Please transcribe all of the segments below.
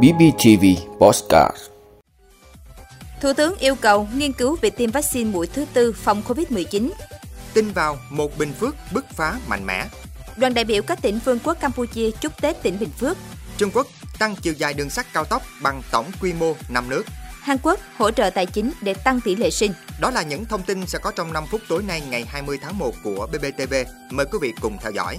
BBTV Postcard Thủ tướng yêu cầu nghiên cứu việc tiêm vaccine mũi thứ tư phòng COVID-19. Tin vào một Bình Phước bứt phá mạnh mẽ. Đoàn đại biểu các tỉnh Vương quốc Campuchia chúc Tết tỉnh Bình Phước. Trung Quốc tăng chiều dài đường sắt cao tốc bằng tổng quy mô năm nước. Hàn Quốc hỗ trợ tài chính để tăng tỷ lệ sinh. Đó là những thông tin sẽ có trong 5 phút tối nay ngày 20 tháng 1 của BBTV. Mời quý vị cùng theo dõi.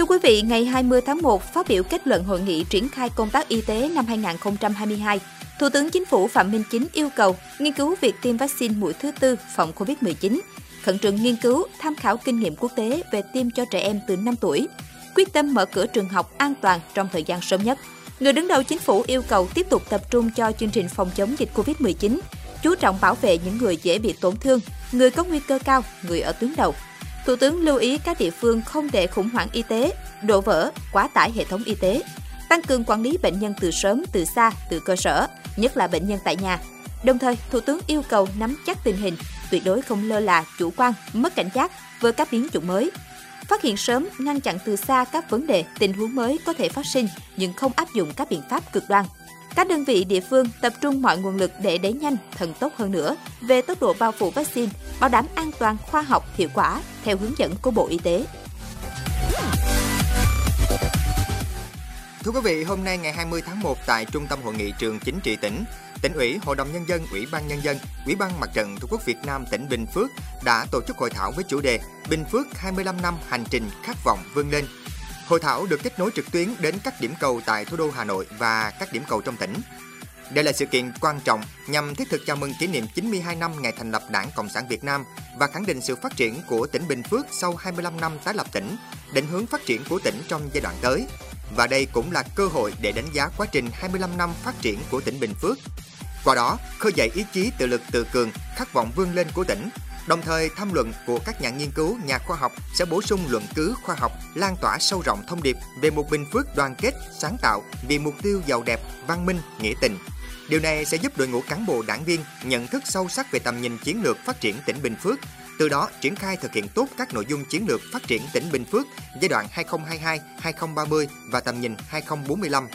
Thưa quý vị, ngày 20 tháng 1 phát biểu kết luận hội nghị triển khai công tác y tế năm 2022, Thủ tướng Chính phủ Phạm Minh Chính yêu cầu nghiên cứu việc tiêm vaccine mũi thứ tư phòng COVID-19, khẩn trương nghiên cứu, tham khảo kinh nghiệm quốc tế về tiêm cho trẻ em từ 5 tuổi, quyết tâm mở cửa trường học an toàn trong thời gian sớm nhất. Người đứng đầu chính phủ yêu cầu tiếp tục tập trung cho chương trình phòng chống dịch COVID-19, chú trọng bảo vệ những người dễ bị tổn thương, người có nguy cơ cao, người ở tuyến đầu. Thủ tướng lưu ý các địa phương không để khủng hoảng y tế, đổ vỡ, quá tải hệ thống y tế, tăng cường quản lý bệnh nhân từ sớm, từ xa, từ cơ sở, nhất là bệnh nhân tại nhà. Đồng thời, Thủ tướng yêu cầu nắm chắc tình hình, tuyệt đối không lơ là, chủ quan, mất cảnh giác với các biến chủng mới. Phát hiện sớm, ngăn chặn từ xa các vấn đề, tình huống mới có thể phát sinh nhưng không áp dụng các biện pháp cực đoan. Các đơn vị địa phương tập trung mọi nguồn lực để đẩy nhanh, thần tốc hơn nữa về tốc độ bao phủ vaccine, bảo đảm an toàn, khoa học, hiệu quả theo hướng dẫn của Bộ Y tế. Thưa quý vị, hôm nay ngày 20 tháng 1 tại Trung tâm Hội nghị trường chính trị tỉnh, tỉnh ủy, Hội đồng Nhân dân, Ủy ban Nhân dân, Ủy ban Mặt trận Tổ quốc Việt Nam tỉnh Bình Phước đã tổ chức hội thảo với chủ đề Bình Phước 25 năm hành trình khát vọng vươn lên. Hội thảo được kết nối trực tuyến đến các điểm cầu tại thủ đô Hà Nội và các điểm cầu trong tỉnh. Đây là sự kiện quan trọng nhằm thiết thực chào mừng kỷ niệm 92 năm ngày thành lập Đảng Cộng sản Việt Nam và khẳng định sự phát triển của tỉnh Bình Phước sau 25 năm tái lập tỉnh, định hướng phát triển của tỉnh trong giai đoạn tới. Và đây cũng là cơ hội để đánh giá quá trình 25 năm phát triển của tỉnh Bình Phước. Qua đó, khơi dậy ý chí tự lực tự cường, khát vọng vươn lên của tỉnh, Đồng thời, tham luận của các nhà nghiên cứu, nhà khoa học sẽ bổ sung luận cứ khoa học, lan tỏa sâu rộng thông điệp về một Bình Phước đoàn kết, sáng tạo vì mục tiêu giàu đẹp, văn minh, nghĩa tình. Điều này sẽ giúp đội ngũ cán bộ đảng viên nhận thức sâu sắc về tầm nhìn chiến lược phát triển tỉnh Bình Phước, từ đó triển khai thực hiện tốt các nội dung chiến lược phát triển tỉnh Bình Phước giai đoạn 2022-2030 và tầm nhìn 2045.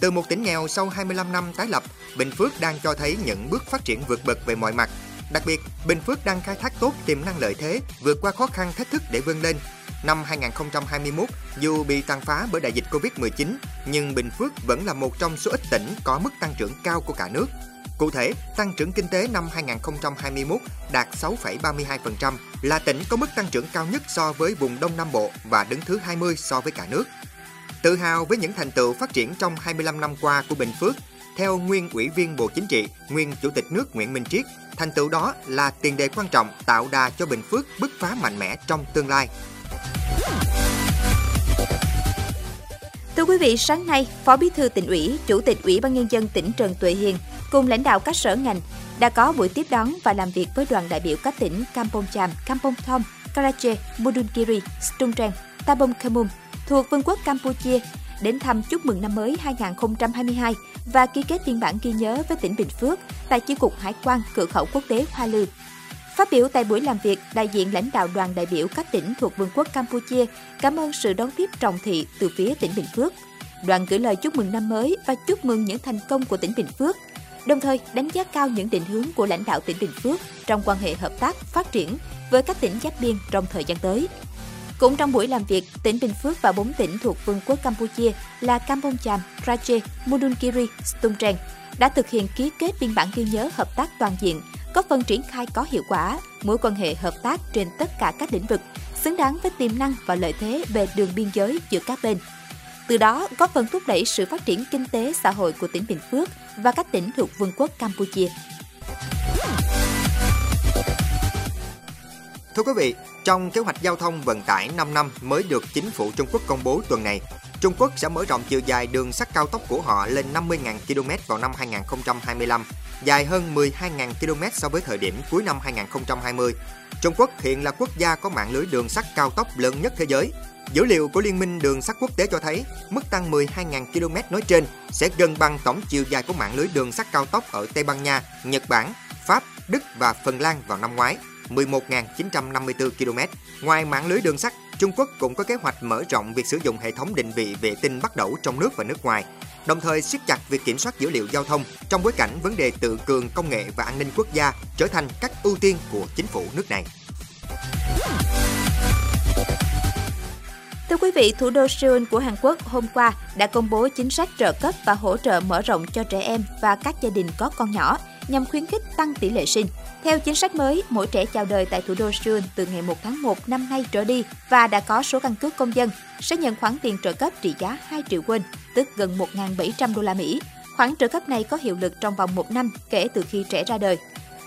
Từ một tỉnh nghèo sau 25 năm tái lập, Bình Phước đang cho thấy những bước phát triển vượt bậc về mọi mặt, Đặc biệt, Bình Phước đang khai thác tốt tiềm năng lợi thế, vượt qua khó khăn thách thức để vươn lên. Năm 2021, dù bị tàn phá bởi đại dịch Covid-19, nhưng Bình Phước vẫn là một trong số ít tỉnh có mức tăng trưởng cao của cả nước. Cụ thể, tăng trưởng kinh tế năm 2021 đạt 6,32%, là tỉnh có mức tăng trưởng cao nhất so với vùng Đông Nam Bộ và đứng thứ 20 so với cả nước. Tự hào với những thành tựu phát triển trong 25 năm qua của Bình Phước, theo nguyên Ủy viên Bộ Chính trị, nguyên Chủ tịch nước Nguyễn Minh Triết, thành tựu đó là tiền đề quan trọng tạo đà cho Bình Phước bứt phá mạnh mẽ trong tương lai. Thưa quý vị, sáng nay, Phó Bí thư tỉnh ủy, Chủ tịch Ủy ban nhân dân tỉnh Trần Tuệ Hiền cùng lãnh đạo các sở ngành đã có buổi tiếp đón và làm việc với đoàn đại biểu các tỉnh Kampong Cham, Kampong Thom, Karache, Mudunkiri, Stung Tabong Khmum thuộc Vương quốc Campuchia đến thăm chúc mừng năm mới 2022 và ký kết biên bản ghi nhớ với tỉnh Bình Phước tại chi cục Hải quan cửa khẩu quốc tế Hoa Lư. Phát biểu tại buổi làm việc, đại diện lãnh đạo đoàn đại biểu các tỉnh thuộc Vương quốc Campuchia cảm ơn sự đón tiếp trọng thị từ phía tỉnh Bình Phước. Đoàn gửi lời chúc mừng năm mới và chúc mừng những thành công của tỉnh Bình Phước, đồng thời đánh giá cao những định hướng của lãnh đạo tỉnh Bình Phước trong quan hệ hợp tác phát triển với các tỉnh giáp biên trong thời gian tới. Cũng trong buổi làm việc, tỉnh Bình Phước và bốn tỉnh thuộc Vương quốc Campuchia là Kampong Cham, Rache, Mudunkiri, Stung Treng đã thực hiện ký kết biên bản ghi nhớ hợp tác toàn diện, góp phần triển khai có hiệu quả mối quan hệ hợp tác trên tất cả các lĩnh vực, xứng đáng với tiềm năng và lợi thế về đường biên giới giữa các bên. Từ đó, góp phần thúc đẩy sự phát triển kinh tế xã hội của tỉnh Bình Phước và các tỉnh thuộc Vương quốc Campuchia. Thưa quý vị, trong kế hoạch giao thông vận tải 5 năm mới được chính phủ Trung Quốc công bố tuần này, Trung Quốc sẽ mở rộng chiều dài đường sắt cao tốc của họ lên 50.000 km vào năm 2025, dài hơn 12.000 km so với thời điểm cuối năm 2020. Trung Quốc hiện là quốc gia có mạng lưới đường sắt cao tốc lớn nhất thế giới. Dữ liệu của Liên minh Đường sắt Quốc tế cho thấy, mức tăng 12.000 km nói trên sẽ gần bằng tổng chiều dài của mạng lưới đường sắt cao tốc ở Tây Ban Nha, Nhật Bản, Pháp, Đức và Phần Lan vào năm ngoái. 11.954 km. Ngoài mạng lưới đường sắt, Trung Quốc cũng có kế hoạch mở rộng việc sử dụng hệ thống định vị vệ tinh bắt đầu trong nước và nước ngoài, đồng thời siết chặt việc kiểm soát dữ liệu giao thông trong bối cảnh vấn đề tự cường công nghệ và an ninh quốc gia trở thành các ưu tiên của chính phủ nước này. Thưa quý vị, thủ đô Seoul của Hàn Quốc hôm qua đã công bố chính sách trợ cấp và hỗ trợ mở rộng cho trẻ em và các gia đình có con nhỏ nhằm khuyến khích tăng tỷ lệ sinh. Theo chính sách mới, mỗi trẻ chào đời tại thủ đô Seoul từ ngày 1 tháng 1 năm nay trở đi và đã có số căn cước công dân sẽ nhận khoản tiền trợ cấp trị giá 2 triệu won, tức gần 1.700 đô la Mỹ. Khoản trợ cấp này có hiệu lực trong vòng một năm kể từ khi trẻ ra đời.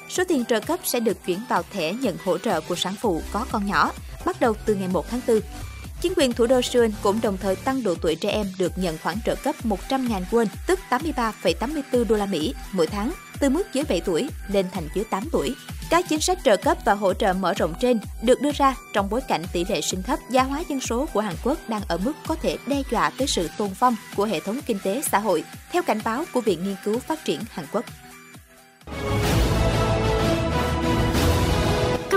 Số tiền trợ cấp sẽ được chuyển vào thẻ nhận hỗ trợ của sản phụ có con nhỏ, bắt đầu từ ngày 1 tháng 4. Chính quyền thủ đô Seoul cũng đồng thời tăng độ tuổi trẻ em được nhận khoản trợ cấp 100.000 won, tức 83,84 đô la Mỹ mỗi tháng, từ mức dưới 7 tuổi lên thành dưới 8 tuổi. Các chính sách trợ cấp và hỗ trợ mở rộng trên được đưa ra trong bối cảnh tỷ lệ sinh thấp, gia hóa dân số của Hàn Quốc đang ở mức có thể đe dọa tới sự tồn vong của hệ thống kinh tế xã hội, theo cảnh báo của Viện Nghiên cứu Phát triển Hàn Quốc.